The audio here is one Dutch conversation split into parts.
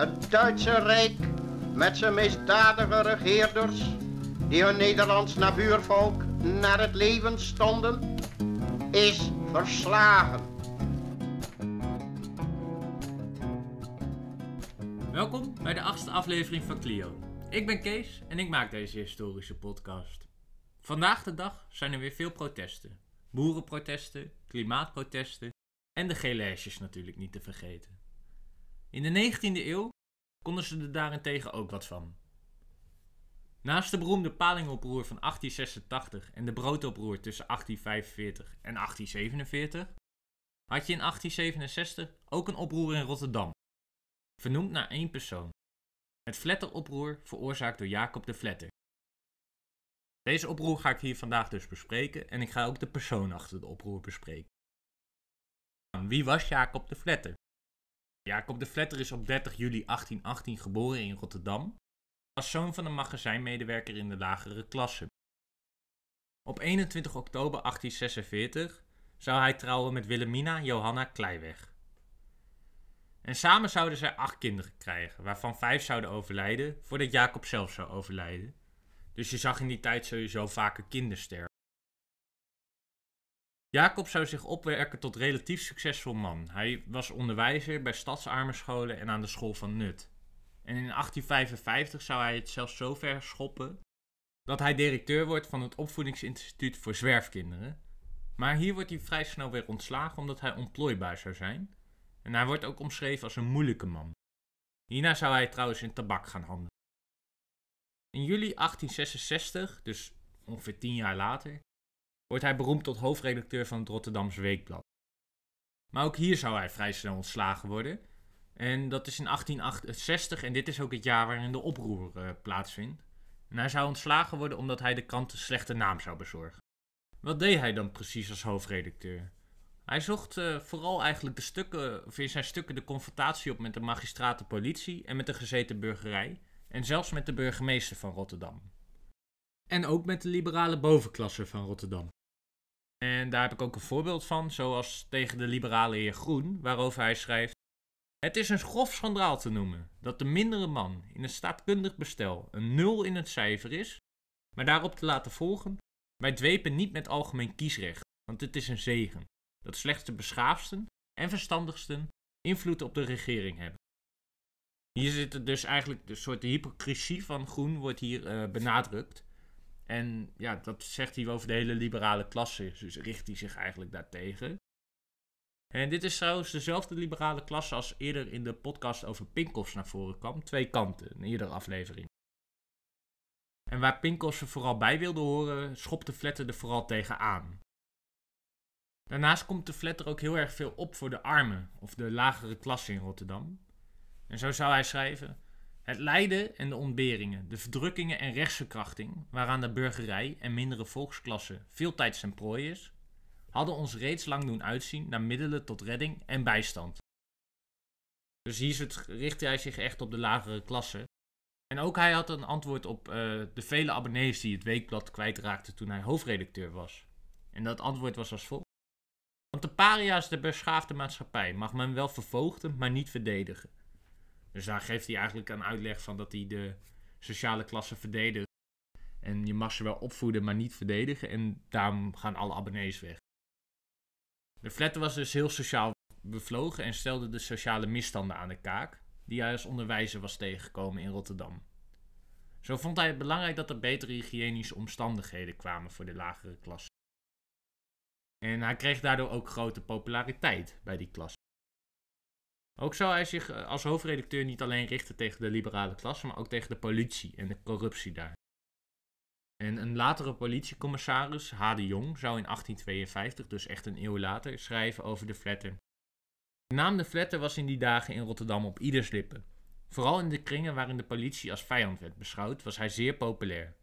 Het Duitse Rijk met zijn misdadige regeerders die hun Nederlands nabuurvolk naar het leven stonden, is verslagen. Welkom bij de achtste aflevering van Clio. Ik ben Kees en ik maak deze historische podcast. Vandaag de dag zijn er weer veel protesten. Boerenprotesten, klimaatprotesten en de gele hesjes natuurlijk niet te vergeten. In de 19e eeuw konden ze er daarentegen ook wat van. Naast de beroemde palingoproer van 1886 en de broodoproer tussen 1845 en 1847 had je in 1867 ook een oproer in Rotterdam, vernoemd naar één persoon. Het Vletteroproer veroorzaakt door Jacob de Vletter. Deze oproer ga ik hier vandaag dus bespreken en ik ga ook de persoon achter de oproer bespreken. Wie was Jacob de Vletter? Jacob de Vletter is op 30 juli 1818 geboren in Rotterdam als zoon van een magazijnmedewerker in de lagere klasse. Op 21 oktober 1846 zou hij trouwen met Wilhelmina Johanna Kleiweg. En samen zouden zij acht kinderen krijgen, waarvan vijf zouden overlijden voordat Jacob zelf zou overlijden. Dus je zag in die tijd sowieso vaker kindersterven. Jacob zou zich opwerken tot relatief succesvol man. Hij was onderwijzer bij stadsarmenscholen en aan de school van Nut. En in 1855 zou hij het zelfs zo ver schoppen dat hij directeur wordt van het opvoedingsinstituut voor zwerfkinderen. Maar hier wordt hij vrij snel weer ontslagen omdat hij ontplooibaar zou zijn. En hij wordt ook omschreven als een moeilijke man. Hierna zou hij trouwens in tabak gaan handelen. In juli 1866, dus ongeveer tien jaar later, wordt hij beroemd tot hoofdredacteur van het Rotterdamse Weekblad. Maar ook hier zou hij vrij snel ontslagen worden. En dat is in 1868 en dit is ook het jaar waarin de oproer uh, plaatsvindt. En hij zou ontslagen worden omdat hij de krant een slechte naam zou bezorgen. Wat deed hij dan precies als hoofdredacteur? Hij zocht uh, vooral eigenlijk de stukken, of in zijn stukken de confrontatie op met de magistraat, de politie en met de gezeten burgerij. En zelfs met de burgemeester van Rotterdam. En ook met de liberale bovenklasse van Rotterdam. En daar heb ik ook een voorbeeld van, zoals tegen de liberale heer Groen, waarover hij schrijft: Het is een grof schandaal te noemen dat de mindere man in een staatkundig bestel een nul in het cijfer is, maar daarop te laten volgen: Wij dwepen niet met algemeen kiesrecht, want het is een zegen dat slechts de beschaafdsten en verstandigsten invloed op de regering hebben. Hier zit dus eigenlijk de soort hypocrisie van Groen wordt hier uh, benadrukt. En ja, dat zegt hij over de hele liberale klasse, dus richt hij zich eigenlijk daartegen. En dit is trouwens dezelfde liberale klasse als eerder in de podcast over Pinkhoffs naar voren kwam. Twee kanten in iedere aflevering. En waar Pinkhoffs er vooral bij wilde horen, schopte Vletter er vooral tegen aan. Daarnaast komt de ook heel erg veel op voor de armen of de lagere klasse in Rotterdam. En zo zou hij schrijven: Het lijden en de ontberingen, de verdrukkingen en rechtsverkrachting, waaraan de burgerij en mindere volksklassen veel tijd zijn prooi is, hadden ons reeds lang doen uitzien naar middelen tot redding en bijstand. Dus hier richt hij zich echt op de lagere klasse. En ook hij had een antwoord op uh, de vele abonnees die het weekblad kwijtraakte toen hij hoofdredacteur was. En dat antwoord was als volgt. Want de paria's der beschaafde maatschappij mag men wel vervoogden, maar niet verdedigen. Dus daar geeft hij eigenlijk een uitleg van dat hij de sociale klasse verdedigt. En je mag ze wel opvoeden, maar niet verdedigen. En daarom gaan alle abonnees weg. De Fletter was dus heel sociaal bevlogen en stelde de sociale misstanden aan de kaak, die hij als onderwijzer was tegengekomen in Rotterdam. Zo vond hij het belangrijk dat er betere hygiënische omstandigheden kwamen voor de lagere klasse. En hij kreeg daardoor ook grote populariteit bij die klasse. Ook zou hij zich eh, als hoofdredacteur niet alleen richten tegen de liberale klasse, maar ook tegen de politie en de corruptie daar. En een latere politiecommissaris, H. de Jong, zou in 1852, dus echt een eeuw later, schrijven over de Vletter. De naam de Vletter was in die dagen in Rotterdam op ieders lippen. Vooral in de kringen waarin de politie als vijand werd beschouwd, was hij zeer populair.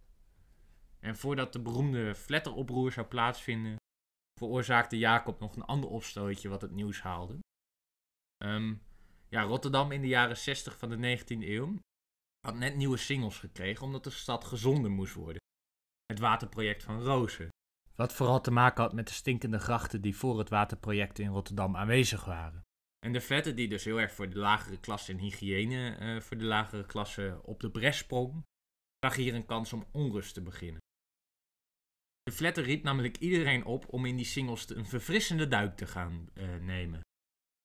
En voordat de beroemde Vletteroproer zou plaatsvinden, veroorzaakte Jacob nog een ander opstootje wat het nieuws haalde. Um, ja, Rotterdam in de jaren 60 van de 19e eeuw had net nieuwe singles gekregen omdat de stad gezonder moest worden. Het waterproject van Rozen. Wat vooral te maken had met de stinkende grachten die voor het waterproject in Rotterdam aanwezig waren. En de flatter die dus heel erg voor de lagere klasse en hygiëne eh, voor de lagere klasse op de bres sprong, zag hier een kans om onrust te beginnen. De flatter riep namelijk iedereen op om in die singles een verfrissende duik te gaan uh, nemen.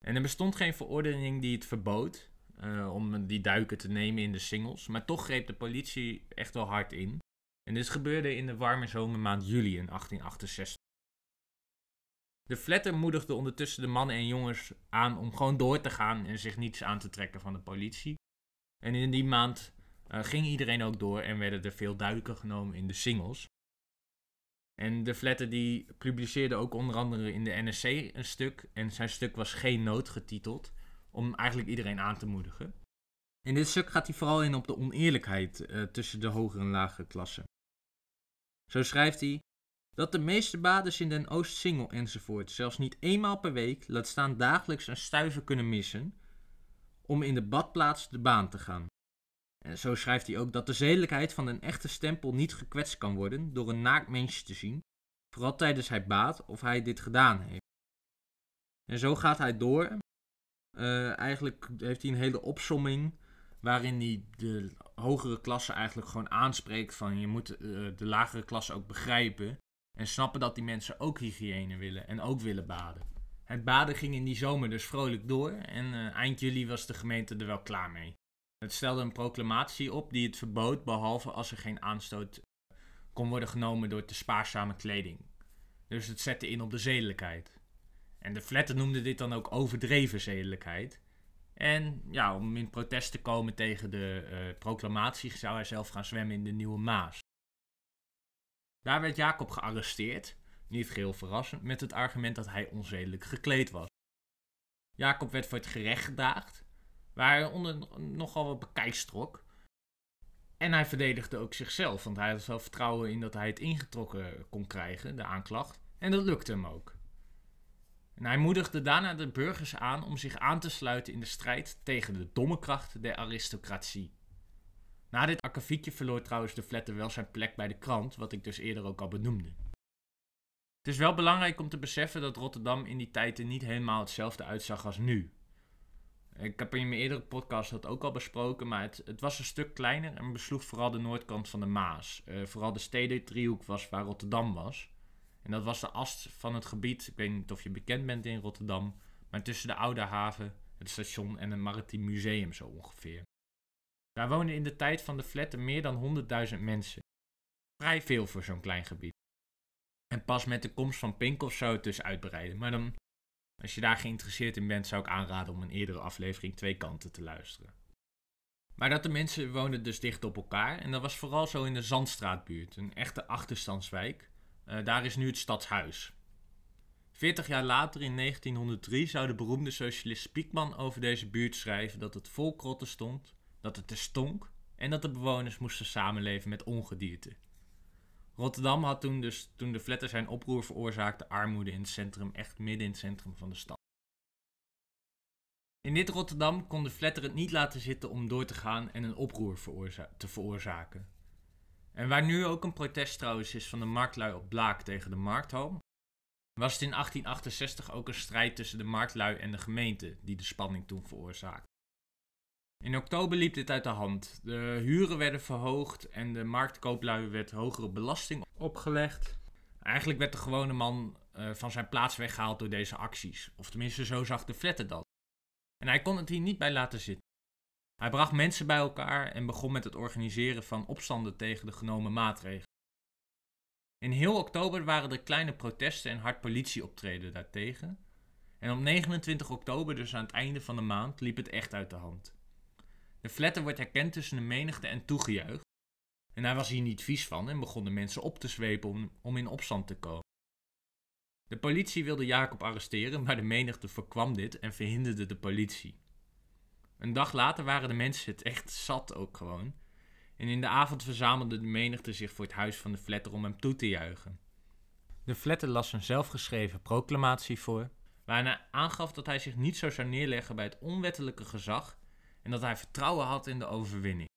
En er bestond geen verordening die het verbood uh, om die duiken te nemen in de singles, maar toch greep de politie echt wel hard in. En dit gebeurde in de warme zomermaand juli in 1868. De flatter moedigde ondertussen de mannen en jongens aan om gewoon door te gaan en zich niets aan te trekken van de politie. En in die maand uh, ging iedereen ook door en werden er veel duiken genomen in de singles. En de Flatter die publiceerde ook onder andere in de NSC een stuk. En zijn stuk was Geen Nood getiteld. Om eigenlijk iedereen aan te moedigen. In dit stuk gaat hij vooral in op de oneerlijkheid uh, tussen de hogere en lagere klassen. Zo schrijft hij dat de meeste baders in den Oostsingel enzovoort zelfs niet eenmaal per week, laat staan dagelijks een stuiver kunnen missen, om in de badplaats de baan te gaan. En zo schrijft hij ook dat de zedelijkheid van een echte stempel niet gekwetst kan worden door een naakt mensje te zien, vooral tijdens hij baat of hij dit gedaan heeft. En zo gaat hij door. Uh, eigenlijk heeft hij een hele opsomming waarin hij de hogere klasse eigenlijk gewoon aanspreekt van je moet uh, de lagere klasse ook begrijpen en snappen dat die mensen ook hygiëne willen en ook willen baden. Het baden ging in die zomer dus vrolijk door en uh, eind juli was de gemeente er wel klaar mee. Het stelde een proclamatie op die het verbood, behalve als er geen aanstoot kon worden genomen door te spaarzame kleding. Dus het zette in op de zedelijkheid. En de flatter noemde dit dan ook overdreven zedelijkheid. En ja, om in protest te komen tegen de uh, proclamatie zou hij zelf gaan zwemmen in de Nieuwe Maas. Daar werd Jacob gearresteerd, niet geheel verrassend, met het argument dat hij onzedelijk gekleed was. Jacob werd voor het gerecht gedaagd waar hij onder nogal wat bekijks trok. En hij verdedigde ook zichzelf, want hij had wel vertrouwen in dat hij het ingetrokken kon krijgen, de aanklacht. En dat lukte hem ook. En hij moedigde daarna de burgers aan om zich aan te sluiten in de strijd tegen de domme kracht der aristocratie. Na dit akkefietje verloor trouwens de Flatter wel zijn plek bij de krant, wat ik dus eerder ook al benoemde. Het is wel belangrijk om te beseffen dat Rotterdam in die tijd er niet helemaal hetzelfde uitzag als nu. Ik heb in mijn eerdere podcast dat ook al besproken, maar het, het was een stuk kleiner en besloeg vooral de noordkant van de Maas. Uh, vooral de stedendriehoek was waar Rotterdam was. En dat was de as van het gebied, ik weet niet of je bekend bent in Rotterdam, maar tussen de Oude Haven, het station en het Maritiem Museum zo ongeveer. Daar woonden in de tijd van de flatten meer dan 100.000 mensen. Vrij veel voor zo'n klein gebied. En pas met de komst van Pinkels zou het dus uitbreiden, maar dan als je daar geïnteresseerd in bent, zou ik aanraden om een eerdere aflevering twee kanten te luisteren. Maar dat de mensen woonden dus dicht op elkaar. En dat was vooral zo in de Zandstraatbuurt, een echte achterstandswijk. Uh, daar is nu het stadshuis. Veertig jaar later, in 1903, zou de beroemde socialist Spiekman over deze buurt schrijven dat het vol krotten stond, dat het er stonk en dat de bewoners moesten samenleven met ongedierte. Rotterdam had toen dus, toen de flatter zijn oproer veroorzaakte, armoede in het centrum, echt midden in het centrum van de stad. In dit Rotterdam kon de flatter het niet laten zitten om door te gaan en een oproer te veroorzaken. En waar nu ook een protest trouwens is van de marktlui op Blaak tegen de markthoom, was het in 1868 ook een strijd tussen de marktlui en de gemeente die de spanning toen veroorzaakte. In oktober liep dit uit de hand. De huren werden verhoogd en de marktkooplui werd hogere belasting opgelegd. Eigenlijk werd de gewone man uh, van zijn plaats weggehaald door deze acties. Of tenminste, zo zag de flatter dat. En hij kon het hier niet bij laten zitten. Hij bracht mensen bij elkaar en begon met het organiseren van opstanden tegen de genomen maatregelen. In heel oktober waren er kleine protesten en hard politieoptreden daartegen. En op 29 oktober, dus aan het einde van de maand, liep het echt uit de hand. De flatter wordt herkend tussen de menigte en toegejuicht. En hij was hier niet vies van en begon de mensen op te zwepen om, om in opstand te komen. De politie wilde Jacob arresteren, maar de menigte voorkwam dit en verhinderde de politie. Een dag later waren de mensen het echt zat ook gewoon. En in de avond verzamelde de menigte zich voor het huis van de flatter om hem toe te juichen. De flatter las een zelfgeschreven proclamatie voor, waarin hij aangaf dat hij zich niet zo zou neerleggen bij het onwettelijke gezag en dat hij vertrouwen had in de overwinning.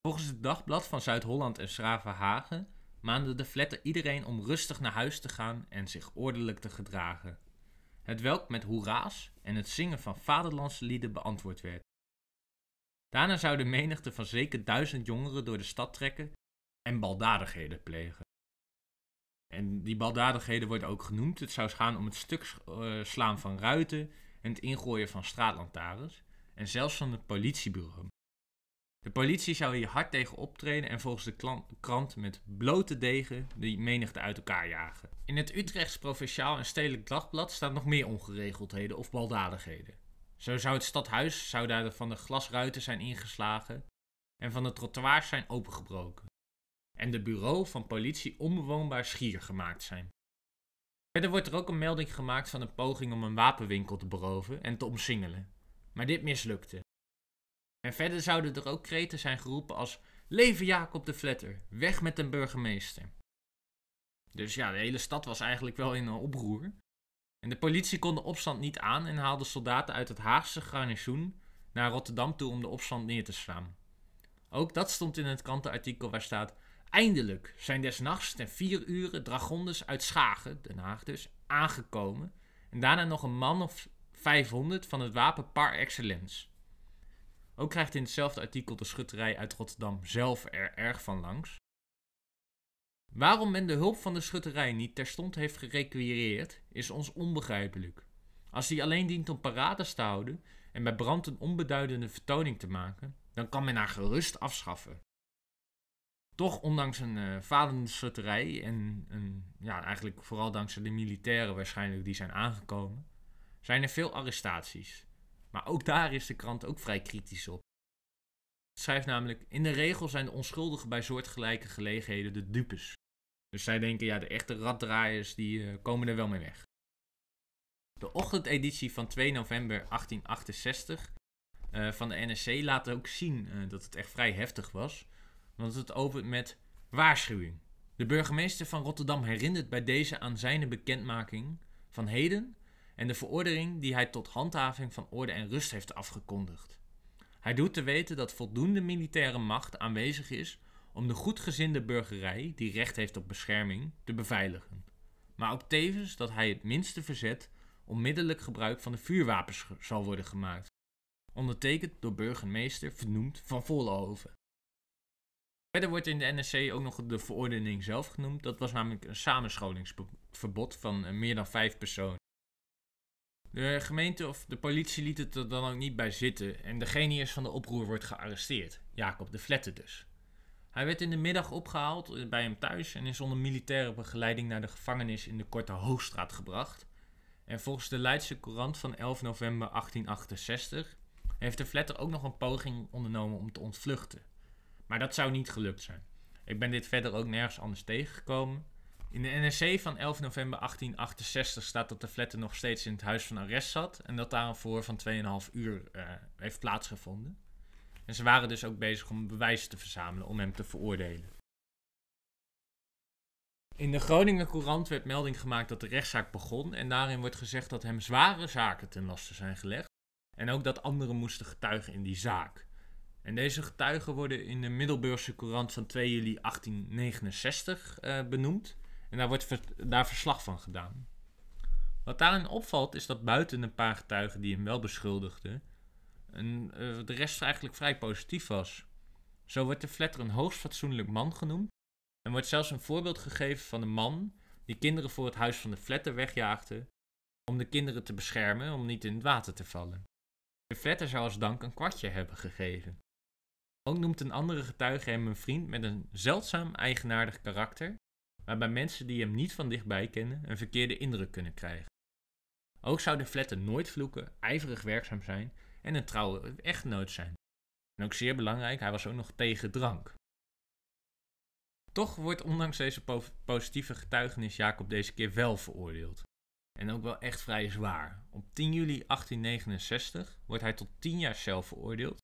Volgens het dagblad van Zuid-Holland en Schravenhagen maande de flatter iedereen om rustig naar huis te gaan en zich ordelijk te gedragen. het welk met hoera's en het zingen van vaderlandslieden beantwoord werd. Daarna zou de menigte van zeker duizend jongeren door de stad trekken en baldadigheden plegen. En die baldadigheden worden ook genoemd. Het zou gaan om het stuk uh, slaan van ruiten en het ingooien van straatlantaarns en zelfs van het politiebureau. De politie zou hier hard tegen optreden en volgens de krant met blote degen de menigte uit elkaar jagen. In het Utrechts Provinciaal en Stedelijk Dagblad staan nog meer ongeregeldheden of baldadigheden. Zo zou het stadhuis zou van de glasruiten zijn ingeslagen en van de trottoirs zijn opengebroken. En de bureau van politie onbewoonbaar schier gemaakt zijn. Verder wordt er ook een melding gemaakt van een poging om een wapenwinkel te beroven en te omsingelen. Maar dit mislukte. En verder zouden er ook kreten zijn geroepen als Leven Jacob de Vletter, weg met de burgemeester. Dus ja, de hele stad was eigenlijk wel in een oproer. En de politie kon de opstand niet aan en haalde soldaten uit het Haagse garnizoen naar Rotterdam toe om de opstand neer te slaan. Ook dat stond in het krantenartikel waar staat: Eindelijk zijn des nachts ten vier uren dragonders uit Schagen, Den Haag dus, aangekomen. En daarna nog een man of 500 van het wapen par excellence. Ook krijgt in hetzelfde artikel de schutterij uit Rotterdam zelf er erg van langs. Waarom men de hulp van de schutterij niet terstond heeft gerequireerd, is ons onbegrijpelijk. Als die alleen dient om parades te houden en bij brand een onbeduidende vertoning te maken, dan kan men haar gerust afschaffen. Toch, ondanks een uh, falende schutterij en een, ja, eigenlijk vooral dankzij de militairen waarschijnlijk die zijn aangekomen, zijn er veel arrestaties. Maar ook daar is de krant ook vrij kritisch op. Het schrijft namelijk: In de regel zijn de onschuldigen bij soortgelijke gelegenheden de dupes. Dus zij denken, ja, de echte raddraaiers die uh, komen er wel mee weg. De ochtendeditie van 2 november 1868 uh, van de NSC laat ook zien dat het echt vrij heftig was. Want het opent met waarschuwing. De burgemeester van Rotterdam herinnert bij deze aan zijn bekendmaking van heden en de verordening die hij tot handhaving van orde en rust heeft afgekondigd. Hij doet te weten dat voldoende militaire macht aanwezig is om de goedgezinde burgerij, die recht heeft op bescherming, te beveiligen. Maar ook tevens dat hij het minste verzet onmiddellijk gebruik van de vuurwapens zal worden gemaakt. Ondertekend door burgemeester vernoemd van Vollenhoven. Verder wordt in de NSC ook nog de verordening zelf genoemd. Dat was namelijk een samenscholingsverbod van eh, meer dan vijf personen. De gemeente of de politie liet het er dan ook niet bij zitten en de genius van de oproer wordt gearresteerd. Jacob de Vlette dus. Hij werd in de middag opgehaald bij hem thuis en is onder militaire begeleiding naar de gevangenis in de Korte Hoogstraat gebracht. En volgens de Leidse Courant van 11 november 1868 heeft de Vletter ook nog een poging ondernomen om te ontvluchten. Maar dat zou niet gelukt zijn. Ik ben dit verder ook nergens anders tegengekomen. In de NRC van 11 november 1868 staat dat de Vletter nog steeds in het huis van arrest zat en dat daar een voor van 2,5 uur uh, heeft plaatsgevonden. En ze waren dus ook bezig om bewijzen te verzamelen om hem te veroordelen. In de Groninger Courant werd melding gemaakt dat de rechtszaak begon en daarin wordt gezegd dat hem zware zaken ten laste zijn gelegd en ook dat anderen moesten getuigen in die zaak. En deze getuigen worden in de Middelburgse Courant van 2 juli 1869 uh, eh, benoemd en daar wordt daar verslag van gedaan. Wat daarin opvalt is dat buiten een paar getuigen die hem wel beschuldigden, en, uh, de rest eigenlijk vrij positief was. Zo wordt de Fletter een hoogst fatsoenlijk man genoemd en wordt zelfs een voorbeeld gegeven van een man die kinderen voor het huis van de Fletter wegjaagde om de kinderen te beschermen om niet in het water te vallen. De Fletter zou als dank een kwartje hebben gegeven. Ook noemt een andere getuige hem een vriend met een zeldzaam eigenaardig karakter, waarbij mensen die hem niet van dichtbij kennen een verkeerde indruk kunnen krijgen. Ook zou de Fletter nooit vloeken, ijverig werkzaam zijn en een trouwe echtgenoot zijn. En ook zeer belangrijk, hij was ook nog tegen drank. Toch wordt ondanks deze positieve getuigenis Jacob deze keer wel veroordeeld. En ook wel echt vrij zwaar. Op 10 juli 1869 wordt hij tot 10 jaar cel veroordeeld.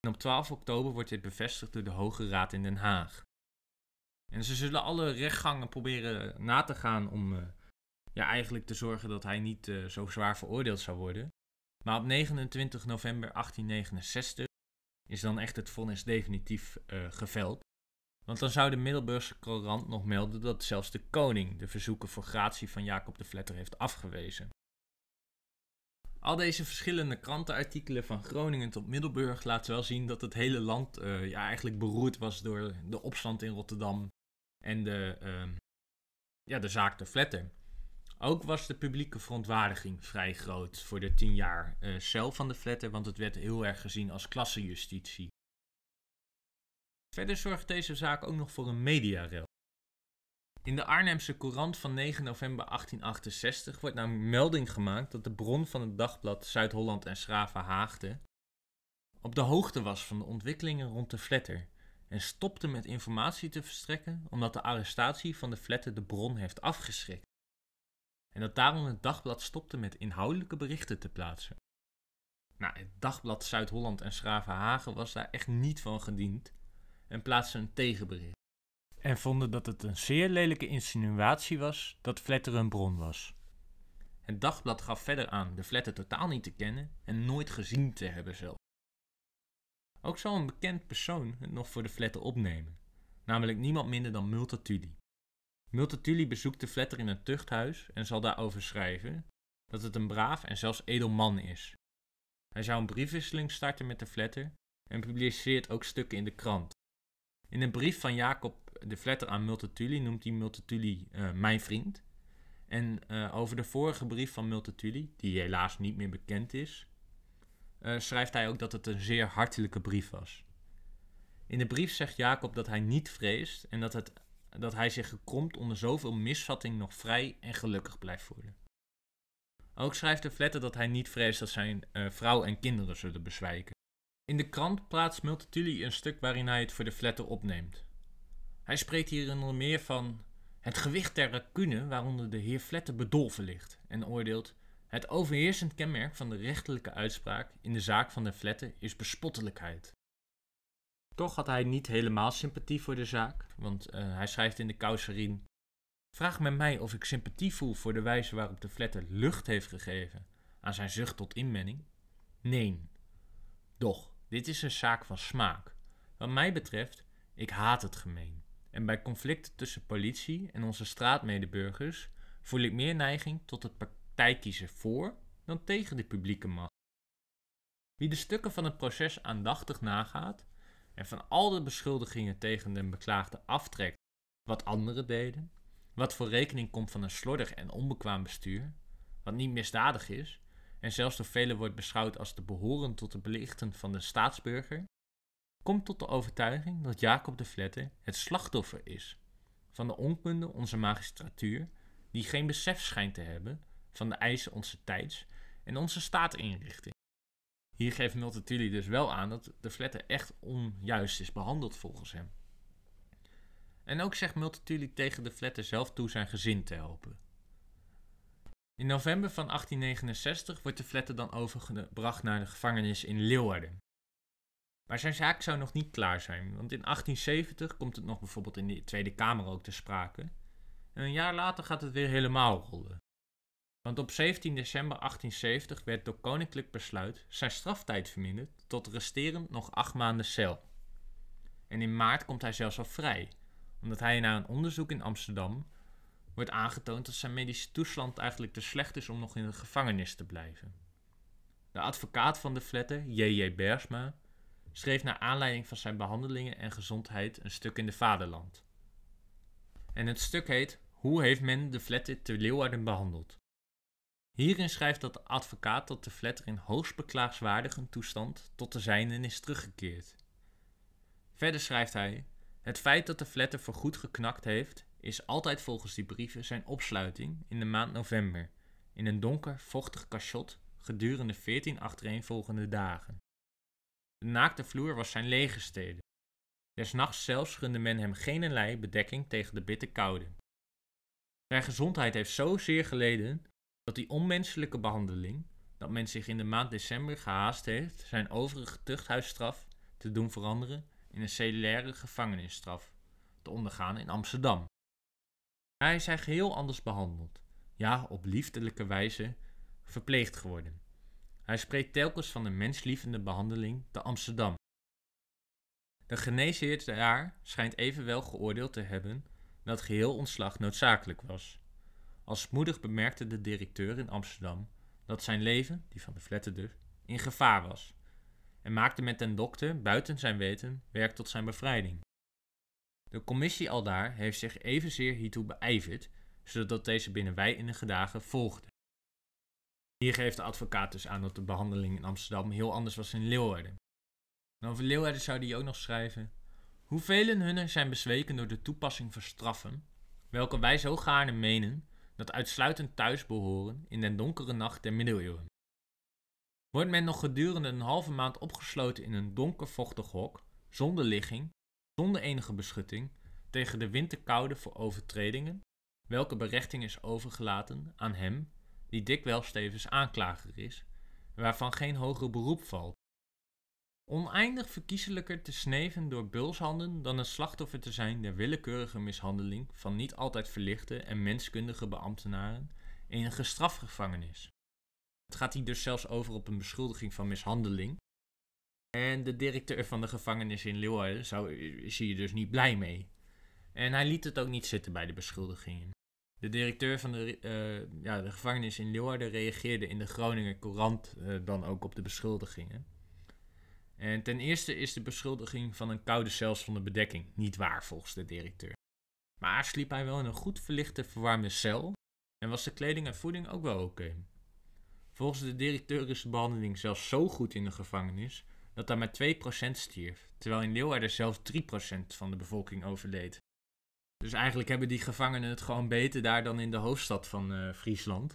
En op 12 oktober wordt dit bevestigd door de Hoge Raad in Den Haag. En ze zullen alle rechtgangen proberen na te gaan om uh, ja, eigenlijk te zorgen dat hij niet uh, zo zwaar veroordeeld zou worden. Maar op 29 november 1869 is dan echt het vonnis definitief uh, geveld. Want dan zou de Middelburgse Courant nog melden dat zelfs de koning de verzoeken voor gratie van Jacob de Vletter heeft afgewezen. Al deze verschillende krantenartikelen van Groningen tot Middelburg laten wel zien dat het hele land uh, ja, eigenlijk beroerd was door de opstand in Rotterdam en de, uh, ja, de zaak de Vletter. Ook was de publieke verontwaardiging vrij groot voor de tien jaar uh, cel van de Vletter, want het werd heel erg gezien als klassenjustitie. Verder zorgt deze zaak ook nog voor een mediarel. In de Arnhemse Courant van 9 november 1868 wordt namelijk melding gemaakt dat de bron van het dagblad Zuid-Holland en Schraven Haagde op de hoogte was van de ontwikkelingen rond de Vletter en stopte met informatie te verstrekken omdat de arrestatie van de Vletter de bron heeft afgeschrikt. En dat daarom het dagblad stopte met inhoudelijke berichten te plaatsen. Nou, het dagblad Zuid-Holland en Schravenhagen was daar echt niet van gediend en plaatste een tegenbericht. En vonden dat het een zeer lelijke insinuatie was dat Vletter een bron was. Het dagblad gaf verder aan de Vletter totaal niet te kennen en nooit gezien te hebben zelf. Ook zal een bekend persoon het nog voor de Vletter opnemen, namelijk niemand minder dan Multatuli. Multatuli bezoekt de Vletter in een tuchthuis en zal daarover schrijven dat het een braaf en zelfs edel man is. Hij zou een briefwisseling starten met de Vletter en publiceert ook stukken in de krant. In een brief van Jacob de Vletter aan Multatuli noemt hij Multatuli uh, mijn vriend. En uh, over de vorige brief van Multatuli, die helaas niet meer bekend is, uh, schrijft hij ook dat het een zeer hartelijke brief was. In de brief zegt Jacob dat hij niet vreest en dat, het, dat hij zich gekromd onder zoveel misvatting nog vrij en gelukkig blijft voelen. Ook schrijft de Vletter dat hij niet vreest dat zijn vrouw en kinderen zullen bezwijken. In de krant plaatst Multatuli een stuk waarin hij het voor de Vletter opneemt. Hij spreekt hier onder meer van het gewicht der racune waaronder de heer Vletter bedolven ligt en oordeelt het overheersend kenmerk van de rechterlijke uitspraak in de zaak van de Vletter is bespottelijkheid. Toch had hij niet helemaal sympathie voor de zaak, want uh, hij schrijft in de Kouserien Vraag men mij of ik sympathie voel voor de wijze waarop de Vletter lucht heeft gegeven aan zijn zucht tot inmenning? Nee. Doch, dit is een zaak van smaak. Wat mij betreft, ik haat het gemeen. En bij conflicten tussen politie en onze straatmedeburgers voel ik meer neiging tot het partijkiezen voor dan tegen de publieke macht. Wie de stukken van het proces aandachtig nagaat en van al de beschuldigingen tegen de beklaagde aftrekt wat anderen deden, wat voor rekening komt van een slordig en onbekwaam bestuur, wat niet misdadig is, en zelfs door velen wordt beschouwd als de behorend tot de belichten van de staatsburger, komt tot de overtuiging dat Jacob de Vletter het slachtoffer is van de onkunde onze magistratuur, die geen besef schijnt te hebben van de eisen onze tijds en onze staatinrichting. Hier geeft Multatuli dus wel aan dat de Vletter echt onjuist is behandeld volgens hem. En ook zegt Multatuli tegen de Vletter zelf toe zijn gezin te helpen. In november van 1869 wordt de Vletter dan overgebracht naar de gevangenis in Leeuwarden. Maar zijn zaak zou nog niet klaar zijn, want in 1870 komt het nog bijvoorbeeld in de Tweede Kamer ook te sprake. En een jaar later gaat het weer helemaal rollen. Want op 17 december 1870 werd door koninklijk besluit zijn straftijd verminderd tot resterend nog acht maanden cel. En in maart komt hij zelfs al vrij, omdat hij na een onderzoek in Amsterdam wordt aangetoond dat zijn medische toestand eigenlijk te slecht is om nog in de gevangenis te blijven. De advocaat van de Vletter, J.J. Bersma, schreef naar aanleiding van zijn behandelingen en gezondheid een stuk in de Vaderland. En het stuk heet Hoe heeft men de Vletter te Leeuwarden behandeld? Hierin schrijft dat de advocaat dat de Vletter in hoogst beklaagswaardige toestand tot de zijnen is teruggekeerd. Verder schrijft hij: Het feit dat de Vletter voorgoed geknakt heeft, is altijd volgens die brieven zijn opsluiting in de maand november in een donker, vochtig cachot gedurende veertien achtereenvolgende dagen. De naakte vloer was zijn legerstede. Des nachts zelfs gunde men hem geen bedekking tegen de bitte koude. Zijn gezondheid heeft zo zeer geleden dat die onmenselijke behandeling, dat men zich in de maand december gehaast heeft zijn overige tuchthuisstraf te doen veranderen in een cellulaire gevangenisstraf, te ondergaan in Amsterdam. Hij is hij geheel anders behandeld, ja, op liefdelijke wijze verpleegd geworden. Hij spreekt telkens van de menslievende behandeling te Amsterdam. De geneesheer daar schijnt evenwel geoordeeld te hebben dat geheel ontslag noodzakelijk was. Als moedig bemerkte de directeur in Amsterdam dat zijn leven, die van de Vletter dus, in gevaar was en maakte met den dokter, buiten zijn weten, werk tot zijn bevrijding. De commissie aldaar heeft zich evenzeer hiertoe beijverd, zodat deze binnen de dagen volgde. Hier geeft de advocaat dus aan dat de behandeling in Amsterdam heel anders was in Leeuwarden. En over Leeuwarden zou hij ook nog schrijven: Hoevelen hunner zijn bezweken door de toepassing van straffen, welke wij zo gaarne menen dat uitsluitend thuis behoren in den donkere nacht der middeleeuwen. Wordt men nog gedurende een halve maand opgesloten in een donker vochtig hok, zonder ligging, zonder enige beschutting, tegen de winterkoude voor overtredingen, welke berechting is overgelaten aan hem die dikwijls tevens aanklager is, waarvan geen hoger beroep valt. Oneindig verkiezelijker te sneven door bulshanden dan het slachtoffer te zijn der willekeurige mishandeling van niet altijd verlichte en menskundige beambtenaren enige strafgevangenis. Het gaat hier dus zelfs over op een beschuldiging van mishandeling. En de directeur van de gevangenis in Leeuwarden zou, is hier dus niet blij mee. En hij liet het ook niet zitten bij de beschuldigingen. De directeur van de, uh, ja, de gevangenis in Leeuwarden reageerde in de Groninger Courant uh, dan ook op de beschuldigingen. En ten eerste is de beschuldiging van een koude cel zonder bedekking niet waar volgens de directeur. Maar sliep hij wel in een goed verlichte verwarmde cel en was de kleding en voeding ook wel oké. Volgens de directeur is de behandeling zelfs zo goed in de gevangenis dat daar maar 2% stierf, terwijl in Leeuwarden zelfs 3% van de bevolking overleed. Dus eigenlijk hebben die gevangenen het gewoon beter daar dan in de hoofdstad van uh, Friesland.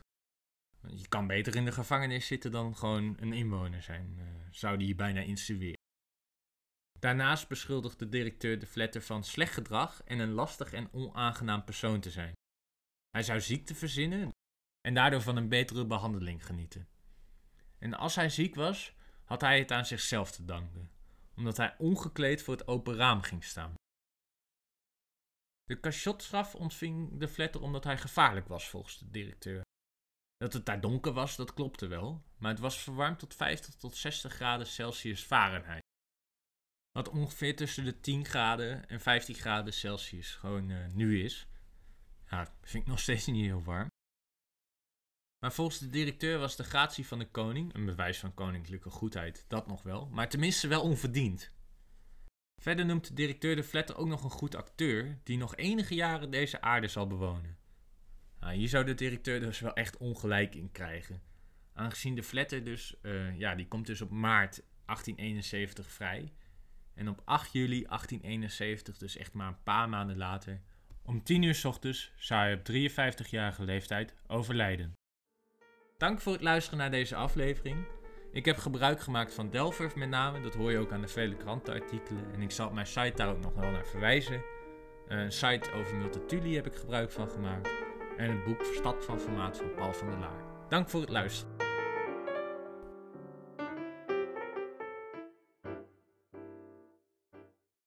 Je kan beter in de gevangenis zitten dan gewoon een inwoner zijn, uh, zou die je bijna insinueren. Daarnaast beschuldigt de directeur de flatter van slecht gedrag en een lastig en onaangenaam persoon te zijn. Hij zou ziekte verzinnen en daardoor van een betere behandeling genieten. En als hij ziek was, had hij het aan zichzelf te danken, omdat hij ongekleed voor het open raam ging staan. De cachotstraf ontving de flatter omdat hij gevaarlijk was, volgens de directeur. Dat het daar donker was, dat klopte wel, maar het was verwarmd tot 50 tot 60 graden Celsius Fahrenheit. Wat ongeveer tussen de 10 graden en 15 graden Celsius gewoon uh, nu is. Ja, vind ik nog steeds niet heel warm. Maar volgens de directeur was de gratie van de koning, een bewijs van koninklijke goedheid, dat nog wel, maar tenminste wel onverdiend. Verder noemt de directeur de Flatter ook nog een goed acteur die nog enige jaren deze aarde zal bewonen. Nou, hier zou de directeur dus wel echt ongelijk in krijgen. Aangezien de Flatter dus, uh, ja, die komt dus op maart 1871 vrij. En op 8 juli 1871, dus echt maar een paar maanden later, om 10 uur s ochtends zou hij op 53-jarige leeftijd overlijden. Dank voor het luisteren naar deze aflevering. Ik heb gebruik gemaakt van Delver met name, dat hoor je ook aan de vele krantenartikelen. En ik zal mijn site daar ook nog wel naar verwijzen. Een site over Multatuli heb ik gebruik van gemaakt. En het boek Stad van Formaat van Paul van der Laar. Dank voor het luisteren.